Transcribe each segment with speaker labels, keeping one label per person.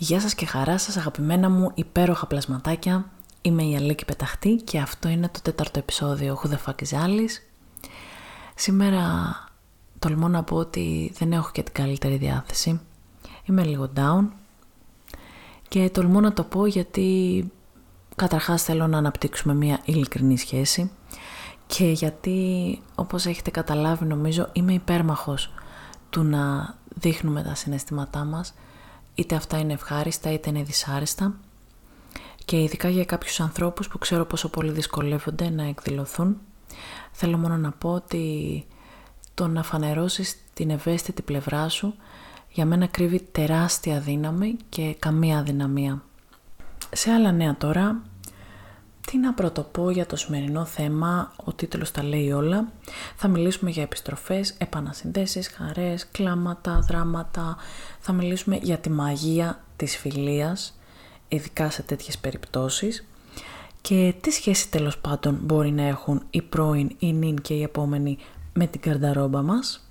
Speaker 1: Γεια σας και χαρά σας αγαπημένα μου υπέροχα πλασματάκια. Είμαι η Αλίκη Πεταχτή και αυτό είναι το τέταρτο επεισόδιο Who the fuck is Alice. Σήμερα τολμώ να πω ότι δεν έχω και την καλύτερη διάθεση. Είμαι λίγο down και τολμώ να το πω γιατί καταρχάς θέλω να αναπτύξουμε μια ειλικρινή σχέση και γιατί όπως έχετε καταλάβει νομίζω είμαι υπέρμαχος του να δείχνουμε τα συναισθήματά μας είτε αυτά είναι ευχάριστα είτε είναι δυσάρεστα και ειδικά για κάποιους ανθρώπους που ξέρω πόσο πολύ δυσκολεύονται να εκδηλωθούν θέλω μόνο να πω ότι το να φανερώσεις την ευαίσθητη πλευρά σου για μένα κρύβει τεράστια δύναμη και καμία αδυναμία. Σε άλλα νέα τώρα, τι να πρωτοπώ για το σημερινό θέμα, ο τίτλος τα λέει όλα. Θα μιλήσουμε για επιστροφές, επανασυνδέσεις, χαρές, κλάματα, δράματα. Θα μιλήσουμε για τη μαγεία της φιλίας, ειδικά σε τέτοιες περιπτώσεις. Και τι σχέση τέλος πάντων μπορεί να έχουν οι πρώην, οι νυν και οι επόμενοι με την καρδαρόμπα μας.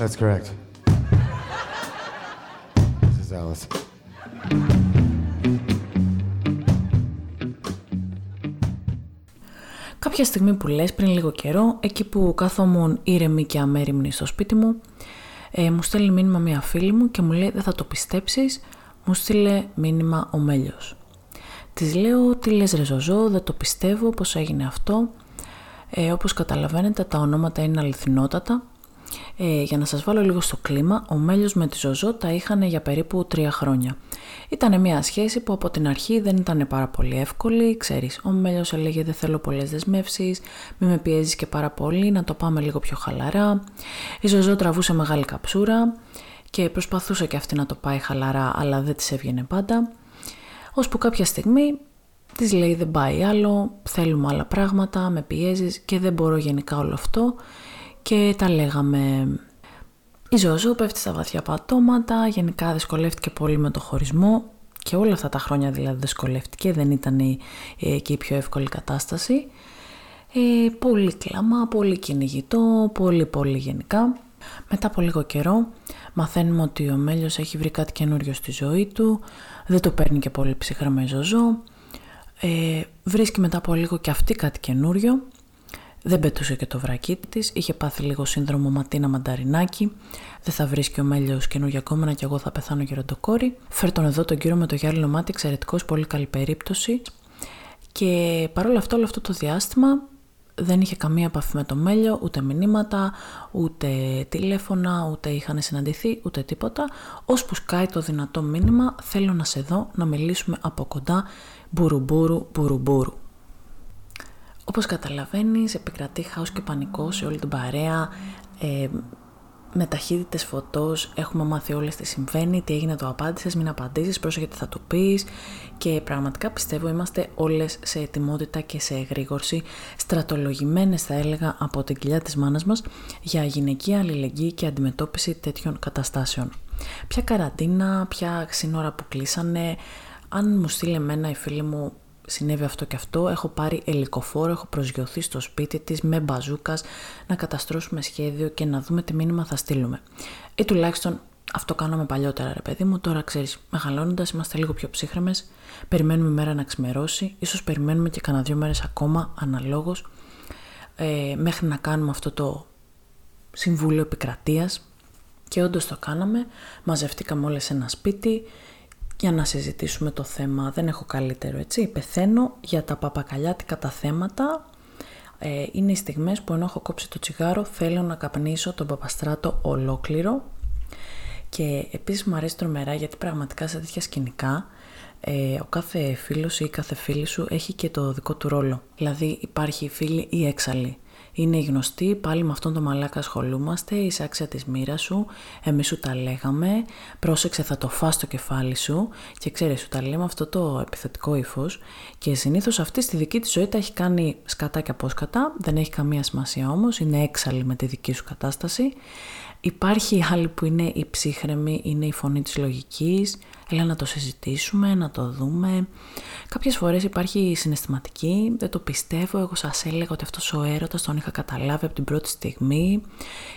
Speaker 2: That's correct. This is Alice.
Speaker 1: Κάποια στιγμή που λες πριν λίγο καιρό, εκεί που κάθομουν ήρεμη και αμέριμνη στο σπίτι μου, ε, μου στέλνει μήνυμα μια φίλη μου και μου λέει δεν θα το πιστέψεις, μου στείλε μήνυμα ο Μέλιος. Της λέω τι λες ρε Ζωζό, δεν το πιστεύω πως έγινε αυτό. Ε, όπως καταλαβαίνετε τα ονόματα είναι αληθινότατα ε, για να σας βάλω λίγο στο κλίμα, ο Μέλιος με τη Ζωζό τα είχαν για περίπου τρία χρόνια. Ήταν μια σχέση που από την αρχή δεν ήταν πάρα πολύ εύκολη, ξέρεις, ο Μέλιος έλεγε δεν θέλω πολλές δεσμεύσεις, μη με πιέζεις και πάρα πολύ, να το πάμε λίγο πιο χαλαρά. Η Ζωζό τραβούσε μεγάλη καψούρα και προσπαθούσε και αυτή να το πάει χαλαρά, αλλά δεν της έβγαινε πάντα. Ώσπου κάποια στιγμή της λέει δεν πάει άλλο, θέλουμε άλλα πράγματα, με πιέζεις και δεν μπορώ γενικά όλο αυτό και τα λέγαμε. Η Ζωζό πέφτει στα βαθιά πατώματα, γενικά δυσκολεύτηκε πολύ με το χωρισμό και όλα αυτά τα χρόνια δηλαδή δυσκολεύτηκε, δεν ήταν η, ε, και η πιο εύκολη κατάσταση. Ε, πολύ κλάμα, πολύ κυνηγητό, πολύ πολύ γενικά. Μετά από λίγο καιρό μαθαίνουμε ότι ο Μέλιος έχει βρει κάτι καινούριο στη ζωή του, δεν το παίρνει και πολύ ψυχρά με Ζωζό. Ε, βρίσκει μετά από λίγο και αυτή κάτι καινούριο δεν πετούσε και το βρακί της, είχε πάθει λίγο σύνδρομο ματίνα μανταρινάκι. Δεν θα βρίσκει ο μέλιος καινούργια κόμμενα και εγώ θα πεθάνω γεροντοκόρη. Φέρ τον εδώ τον κύριο με το γυάλινο μάτι, εξαιρετικός, πολύ καλή περίπτωση. Και παρόλα αυτό, όλο αυτό το διάστημα δεν είχε καμία επαφή με το μέλιο, ούτε μηνύματα, ούτε τηλέφωνα, ούτε είχαν συναντηθεί, ούτε τίποτα. Ώσπου σκάει το δυνατό μήνυμα, θέλω να σε δω, να μιλήσουμε από κοντά, μπουρουμπουρου, μπουρουμπουρου. Όπως καταλαβαίνεις επικρατεί χάος και πανικός σε όλη την παρέα, ε, με ταχύτητες φωτός έχουμε μάθει όλες τι συμβαίνει, τι έγινε το απάντησες, μην απαντήσεις, πρόσεχε τι θα του πεις. Και πραγματικά πιστεύω είμαστε όλες σε ετοιμότητα και σε εγρήγορση, στρατολογημένες θα έλεγα από την κοιλιά της μάνας μας για γυναικεία αλληλεγγύη και αντιμετώπιση τέτοιων καταστάσεων. Ποια καραντίνα, ποια σύνορα που κλείσανε, αν μου στείλει εμένα η φίλη μου συνέβη αυτό και αυτό, έχω πάρει ελικοφόρο, έχω προσγειωθεί στο σπίτι της με μπαζούκας να καταστρώσουμε σχέδιο και να δούμε τι μήνυμα θα στείλουμε. Ή τουλάχιστον αυτό κάναμε παλιότερα ρε παιδί μου, τώρα ξέρεις, μεγαλώνοντας είμαστε λίγο πιο ψύχρεμες, περιμένουμε η μέρα να ξημερώσει, ίσως περιμένουμε και κανένα δύο μέρες ακόμα αναλόγως, ε, μέχρι να κάνουμε αυτό το συμβούλιο επικρατείας. Και όντως το κάναμε, μαζευτήκαμε όλες σε ένα σπίτι, για να συζητήσουμε το θέμα. Δεν έχω καλύτερο, έτσι. Πεθαίνω για τα παπακαλιάτικα τα θέματα. Ε, είναι οι στιγμές που ενώ έχω κόψει το τσιγάρο θέλω να καπνίσω τον παπαστράτο ολόκληρο και επίσης μου αρέσει τρομερά γιατί πραγματικά σε τέτοια σκηνικά ε, ο κάθε φίλος ή η κάθε φίλη σου έχει και το δικό του ρόλο. Δηλαδή υπάρχει φίλη ή έξαλλη. Είναι οι γνωστοί, πάλι με αυτόν τον μαλάκα ασχολούμαστε, είσαι άξια της μοίρας σου, εμείς σου τα λέγαμε, πρόσεξε θα το φας στο κεφάλι σου. Και ξέρεις σου τα λέμε αυτό το επιθετικό ύφος. Και συνήθως αυτή στη δική της ζωή τα έχει κάνει σκατά και απόσκατα, δεν έχει καμία σημασία όμως, είναι έξαλλη με τη δική σου κατάσταση. Υπάρχει άλλη που είναι η ψύχρεμη, είναι η φωνή της λογικής, έλα να το συζητήσουμε, να το δούμε. Κάποιες φορές υπάρχει συναισθηματική, δεν το πιστεύω, εγώ σας έλεγα ότι αυτός ο έρωτας τον είχα καταλάβει από την πρώτη στιγμή.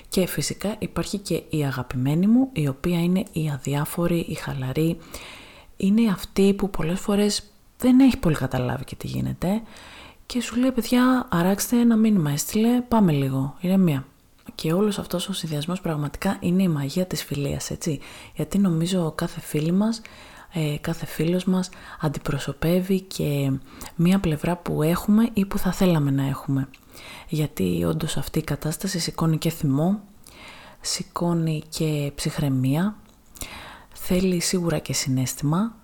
Speaker 1: Και φυσικά υπάρχει και η αγαπημένη μου, η οποία είναι η αδιάφορη, η χαλαρή. Είναι αυτή που πολλές φορές δεν έχει πολύ καταλάβει και τι γίνεται. Και σου λέει, παιδιά, αράξτε ένα μήνυμα, έστειλε, πάμε λίγο, ηρεμία. Και όλος αυτός ο συνδυασμός πραγματικά είναι η μαγεία της φιλίας, έτσι. Γιατί νομίζω κάθε φίλη μας, ε, κάθε φίλος μας αντιπροσωπεύει και μία πλευρά που έχουμε ή που θα θέλαμε να έχουμε. Γιατί όντως αυτή η κατάσταση σηκώνει και θυμό, σηκώνει και ψυχραιμία, θέλει σίγουρα και συνέστημα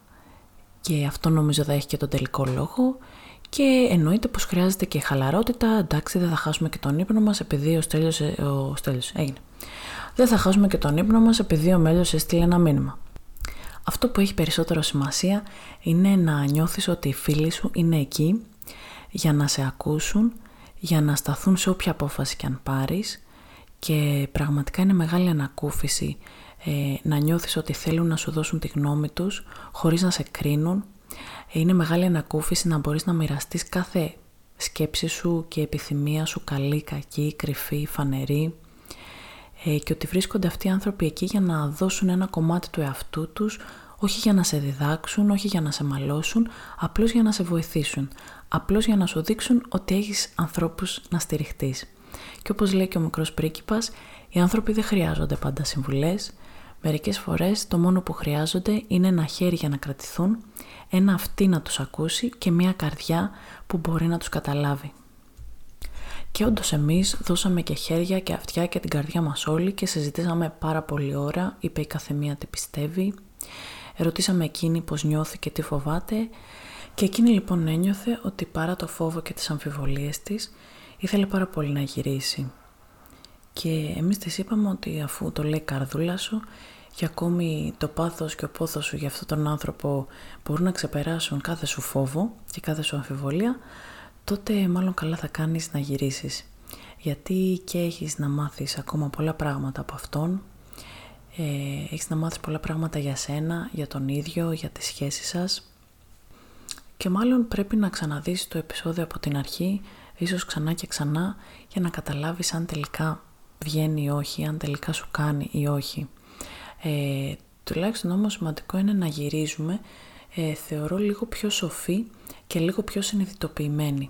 Speaker 1: και αυτό νομίζω θα έχει και τον τελικό λόγο και εννοείται πως χρειάζεται και χαλαρότητα, εντάξει δεν θα χάσουμε και τον ύπνο μας επειδή ο Στέλιος, ε, ο Στέλιος έγινε. Δεν θα χάσουμε και τον ύπνο μας επειδή ο Μέλιος έστειλε ένα μήνυμα. Αυτό που έχει περισσότερο σημασία είναι να νιώθεις ότι οι φίλοι σου είναι εκεί για να σε ακούσουν, για να σταθούν σε όποια απόφαση και αν πάρεις και πραγματικά είναι μεγάλη ανακούφιση ε, να νιώθεις ότι θέλουν να σου δώσουν τη γνώμη τους χωρίς να σε κρίνουν, είναι μεγάλη ανακούφιση να μπορείς να μοιραστείς κάθε σκέψη σου και επιθυμία σου καλή, κακή, κρυφή, φανερή. Ε, και ότι βρίσκονται αυτοί οι άνθρωποι εκεί για να δώσουν ένα κομμάτι του εαυτού τους όχι για να σε διδάξουν, όχι για να σε μαλώσουν, απλώς για να σε βοηθήσουν. Απλώς για να σου δείξουν ότι έχεις ανθρώπους να στηριχτείς. Και όπως λέει και ο μικρός πρίγκιπας, οι άνθρωποι δεν χρειάζονται πάντα συμβουλές. Μερικές φορές το μόνο που χρειάζονται είναι ένα χέρι για να κρατηθούν ένα αυτή να τους ακούσει και μία καρδιά που μπορεί να τους καταλάβει. Και όντως εμείς δώσαμε και χέρια και αυτιά και την καρδιά μας όλοι και συζητήσαμε πάρα πολύ ώρα, είπε η καθεμία τι πιστεύει, ρωτήσαμε εκείνη πώς νιώθει και τι φοβάται και εκείνη λοιπόν ένιωθε ότι παρά το φόβο και τις αμφιβολίες της ήθελε πάρα πολύ να γυρίσει. Και εμείς της είπαμε ότι αφού το λέει καρδούλα σου και ακόμη το πάθος και ο πόθος σου για αυτόν τον άνθρωπο μπορούν να ξεπεράσουν κάθε σου φόβο και κάθε σου αμφιβολία, τότε μάλλον καλά θα κάνεις να γυρίσεις. Γιατί και έχεις να μάθεις ακόμα πολλά πράγματα από αυτόν, ε, έχεις να μάθεις πολλά πράγματα για σένα, για τον ίδιο, για τις σχέσεις σας και μάλλον πρέπει να ξαναδείς το επεισόδιο από την αρχή, ίσως ξανά και ξανά, για να καταλάβεις αν τελικά βγαίνει ή όχι, αν τελικά σου κάνει ή όχι. Ε, τουλάχιστον όμως σημαντικό είναι να γυρίζουμε, ε, θεωρώ λίγο πιο σοφή και λίγο πιο συνειδητοποιημένη.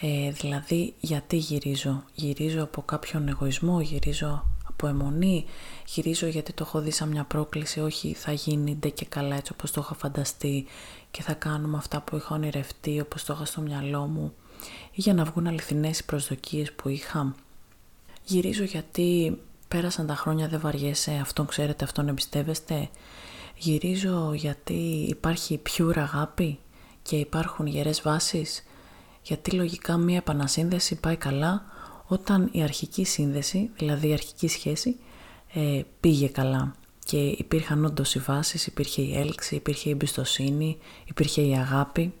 Speaker 1: Ε, δηλαδή γιατί γυρίζω; Γυρίζω από κάποιον εγωισμό, γυρίζω από αιμονή, γυρίζω γιατί το έχω δει σαν μια πρόκληση, όχι θα γίνει ντε και καλά έτσι όπως το είχα φανταστεί και θα κάνουμε αυτά που είχα ονειρευτεί όπως το είχα στο μυαλό μου ή για να βγουν αληθινές οι προσδοκίες που είχα. Γυρίζω γιατί πέρασαν τα χρόνια δεν βαριέσαι, αυτόν ξέρετε, αυτόν εμπιστεύεστε. Γυρίζω γιατί υπάρχει πιούρα αγάπη και υπάρχουν γερές βάσεις. Γιατί λογικά μία επανασύνδεση πάει καλά όταν η αρχική σύνδεση, δηλαδή η αρχική σχέση, ε, πήγε καλά. Και υπήρχαν όντως οι βάσεις, υπήρχε η έλξη, υπήρχε η εμπιστοσύνη, υπήρχε η αγάπη.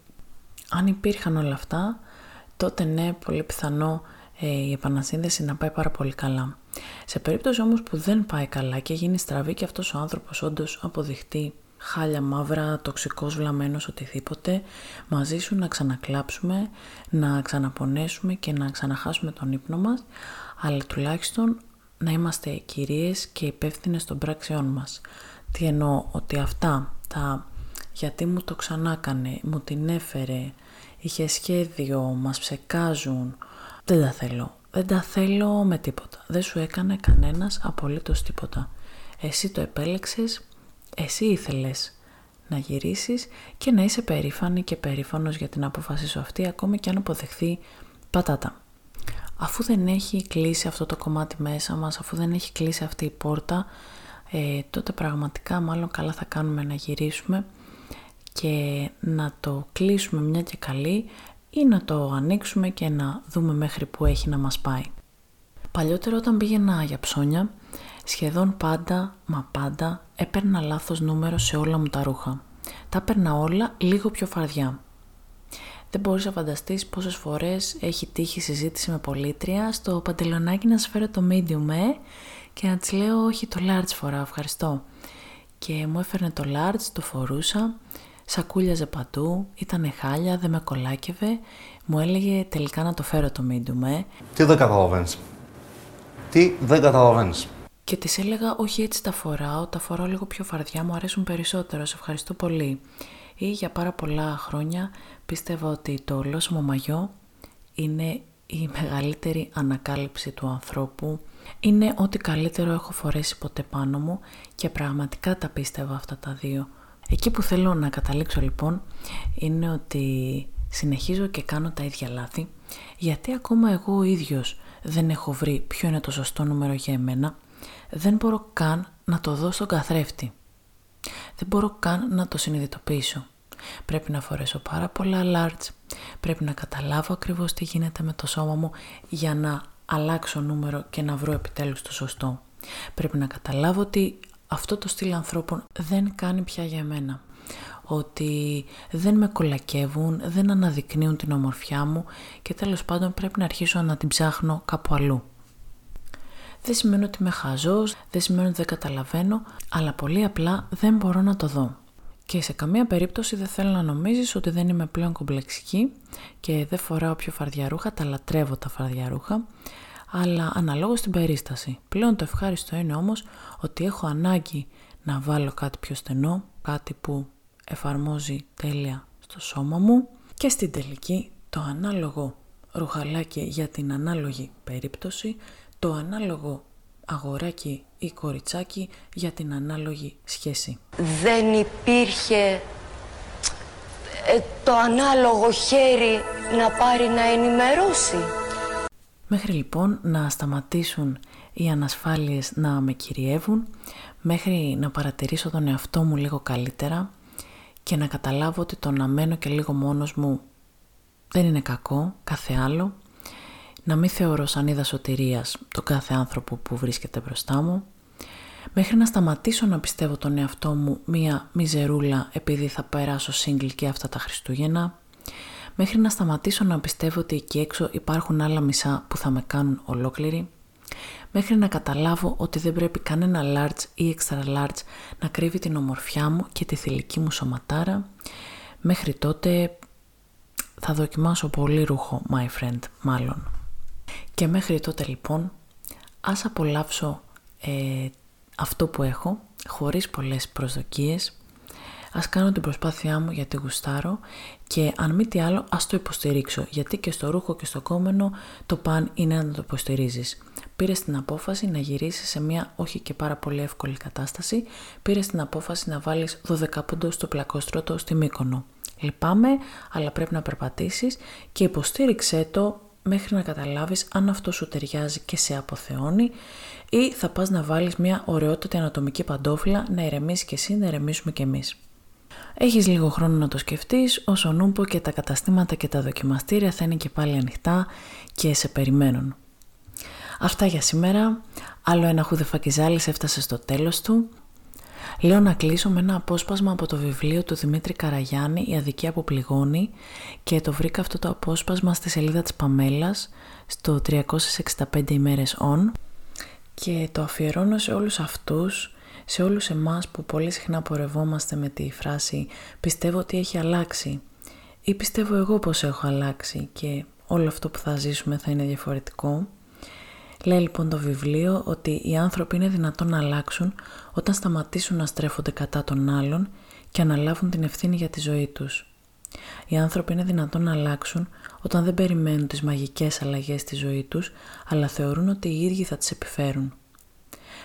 Speaker 1: Αν υπήρχαν όλα αυτά, τότε ναι, πολύ πιθανό ε, η επανασύνδεση να πάει πάρα πολύ καλά. Σε περίπτωση όμως που δεν πάει καλά και γίνει στραβή και αυτός ο άνθρωπος όντως αποδειχτεί χάλια μαύρα, τοξικός, βλαμμένος, οτιδήποτε, μαζί σου να ξανακλάψουμε, να ξαναπονέσουμε και να ξαναχάσουμε τον ύπνο μας, αλλά τουλάχιστον να είμαστε κυρίες και υπεύθυνες των πράξεών μας. Τι εννοώ, ότι αυτά τα γιατί μου το ξανάκανε, μου την έφερε, είχε σχέδιο, μας ψεκάζουν, δεν τα θέλω. Δεν τα θέλω με τίποτα. Δεν σου έκανε κανένας απολύτως τίποτα. Εσύ το επέλεξες, εσύ ήθελες να γυρίσεις και να είσαι περήφανη και περήφανος για την απόφαση σου αυτή ακόμη και αν αποδεχθεί πατάτα. Αφού δεν έχει κλείσει αυτό το κομμάτι μέσα μας, αφού δεν έχει κλείσει αυτή η πόρτα, ε, τότε πραγματικά μάλλον καλά θα κάνουμε να γυρίσουμε και να το κλείσουμε μια και καλή ή να το ανοίξουμε και να δούμε μέχρι που έχει να μας πάει. Παλιότερα όταν πήγαινα για ψώνια, σχεδόν πάντα, μα πάντα, έπαιρνα λάθος νούμερο σε όλα μου τα ρούχα. Τα έπαιρνα όλα λίγο πιο φαρδιά. Δεν μπορείς να φανταστείς πόσες φορές έχει τύχει συζήτηση με πολίτρια στο παντελονάκι να σφαίρω το medium, ε, και να της λέω όχι το large φορά, ευχαριστώ. Και μου έφερνε το large, το φορούσα, σακούλιαζε παντού, ήταν χάλια, δεν με κολάκευε, μου έλεγε τελικά να το φέρω το medium, ε.
Speaker 3: Τι δεν καταλαβαίνεις. Τι δεν καταλαβαίνεις.
Speaker 1: Και της έλεγα όχι έτσι τα φοράω, τα φοράω λίγο πιο φαρδιά, μου αρέσουν περισσότερο, σε ευχαριστώ πολύ. Ή για πάρα πολλά χρόνια πίστευα ότι το ολόσωμο μαγιό είναι η μεγαλύτερη ανακάλυψη του ανθρώπου. Είναι ό,τι καλύτερο έχω φορέσει ποτέ πάνω μου και πραγματικά τα πίστευα αυτά τα δύο. Εκεί που θέλω να καταλήξω λοιπόν είναι ότι συνεχίζω και κάνω τα ίδια λάθη γιατί ακόμα εγώ ο ίδιος δεν έχω βρει ποιο είναι το σωστό νούμερο για εμένα δεν μπορώ καν να το δω στον καθρέφτη. Δεν μπορώ καν να το συνειδητοποιήσω. Πρέπει να φορέσω πάρα πολλά large, πρέπει να καταλάβω ακριβώς τι γίνεται με το σώμα μου για να αλλάξω νούμερο και να βρω επιτέλους το σωστό. Πρέπει να καταλάβω ότι αυτό το στυλ ανθρώπων δεν κάνει πια για μένα. Ότι δεν με κολακεύουν, δεν αναδεικνύουν την ομορφιά μου και τέλος πάντων πρέπει να αρχίσω να την ψάχνω κάπου αλλού. Δεν σημαίνει ότι είμαι χαζός, δεν σημαίνει ότι δεν καταλαβαίνω, αλλά πολύ απλά δεν μπορώ να το δω. Και σε καμία περίπτωση δεν θέλω να νομίζεις ότι δεν είμαι πλέον κομπλεξική και δεν φοράω πιο φαρδιά ρούχα, τα λατρεύω τα φαρδιά ρούχα, αλλά αναλόγως στην περίσταση. Πλέον το ευχάριστο είναι όμως ότι έχω ανάγκη να βάλω κάτι πιο στενό, κάτι που εφαρμόζει τέλεια στο σώμα μου και στην τελική το ανάλογο ρουχαλάκι για την ανάλογη περίπτωση, το ανάλογο αγοράκι ή κοριτσάκι για την ανάλογη σχέση.
Speaker 4: Δεν υπήρχε ε, το ανάλογο χέρι να πάρει να ενημερώσει.
Speaker 1: Μέχρι λοιπόν να σταματήσουν οι ανασφάλειες να με κυριεύουν, μέχρι να παρατηρήσω τον εαυτό μου λίγο καλύτερα και να καταλάβω ότι το να μένω και λίγο μόνος μου δεν είναι κακό, κάθε άλλο, να μην θεωρώ σαν είδα σωτηρίας το κάθε άνθρωπο που βρίσκεται μπροστά μου, μέχρι να σταματήσω να πιστεύω τον εαυτό μου μία μιζερούλα επειδή θα περάσω σύγκλι και αυτά τα Χριστούγεννα, μέχρι να σταματήσω να πιστεύω ότι εκεί έξω υπάρχουν άλλα μισά που θα με κάνουν ολόκληρη, μέχρι να καταλάβω ότι δεν πρέπει κανένα large ή extra large να κρύβει την ομορφιά μου και τη θηλυκή μου σωματάρα, μέχρι τότε θα δοκιμάσω πολύ ρούχο, my friend, μάλλον. Και μέχρι τότε λοιπόν, ας απολαύσω ε, αυτό που έχω, χωρίς πολλές προσδοκίες, ας κάνω την προσπάθειά μου γιατί γουστάρω και αν μη τι άλλο ας το υποστηρίξω, γιατί και στο ρούχο και στο κόμενο το παν είναι να το υποστηρίζεις. Πήρες την απόφαση να γυρίσεις σε μια όχι και πάρα πολύ εύκολη κατάσταση, πήρες την απόφαση να βάλεις 12 πόντο στο πλακόστρωτο στη Μύκονο. Λυπάμαι, αλλά πρέπει να περπατήσεις και υποστήριξέ το μέχρι να καταλάβεις αν αυτό σου ταιριάζει και σε αποθεώνει ή θα πας να βάλεις μια ωραιότατη ανατομική παντόφυλλα να ηρεμήσει και εσύ, να ηρεμήσουμε και εμείς. Έχεις λίγο χρόνο να το σκεφτείς, όσο νούπο και τα καταστήματα και τα δοκιμαστήρια θα είναι και πάλι ανοιχτά και σε περιμένουν. Αυτά για σήμερα. Άλλο ένα χουδεφακιζάλης έφτασε στο τέλος του. Λέω να κλείσω με ένα απόσπασμα από το βιβλίο του Δημήτρη Καραγιάννη «Η αδικία που πληγώνει» και το βρήκα αυτό το απόσπασμα στη σελίδα της Παμέλας στο 365 ημέρες on. Και το αφιερώνω σε όλους αυτούς, σε όλους εμάς που πολύ συχνά πορευόμαστε με τη φράση «πιστεύω ότι έχει αλλάξει» ή «πιστεύω εγώ πως έχω αλλάξει» και όλο αυτό που θα ζήσουμε θα είναι διαφορετικό Λέει λοιπόν το βιβλίο ότι οι άνθρωποι είναι δυνατόν να αλλάξουν όταν σταματήσουν να στρέφονται κατά των άλλων και αναλάβουν την ευθύνη για τη ζωή τους. Οι άνθρωποι είναι δυνατόν να αλλάξουν όταν δεν περιμένουν τις μαγικές αλλαγές στη ζωή τους, αλλά θεωρούν ότι οι ίδιοι θα τις επιφέρουν.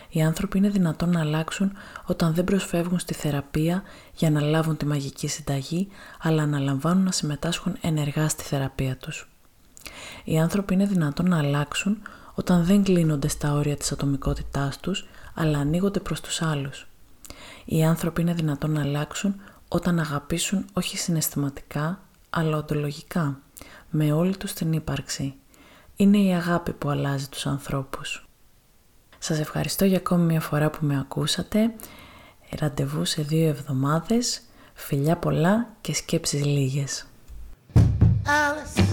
Speaker 1: Οι άνθρωποι είναι δυνατόν να αλλάξουν όταν δεν προσφεύγουν στη θεραπεία για να λάβουν τη μαγική συνταγή, αλλά αναλαμβάνουν να συμμετάσχουν ενεργά στη θεραπεία τους. Οι άνθρωποι είναι δυνατόν να αλλάξουν όταν δεν κλείνονται στα όρια της ατομικότητάς τους, αλλά ανοίγονται προς τους άλλους. Οι άνθρωποι είναι δυνατόν να αλλάξουν όταν αγαπήσουν όχι συναισθηματικά, αλλά οντολογικά, με όλη τους την ύπαρξη. Είναι η αγάπη που αλλάζει τους ανθρώπους. Σας ευχαριστώ για ακόμη μια φορά που με ακούσατε. Ραντεβού σε δύο εβδομάδες. Φιλιά πολλά και σκέψεις λίγες. Alice,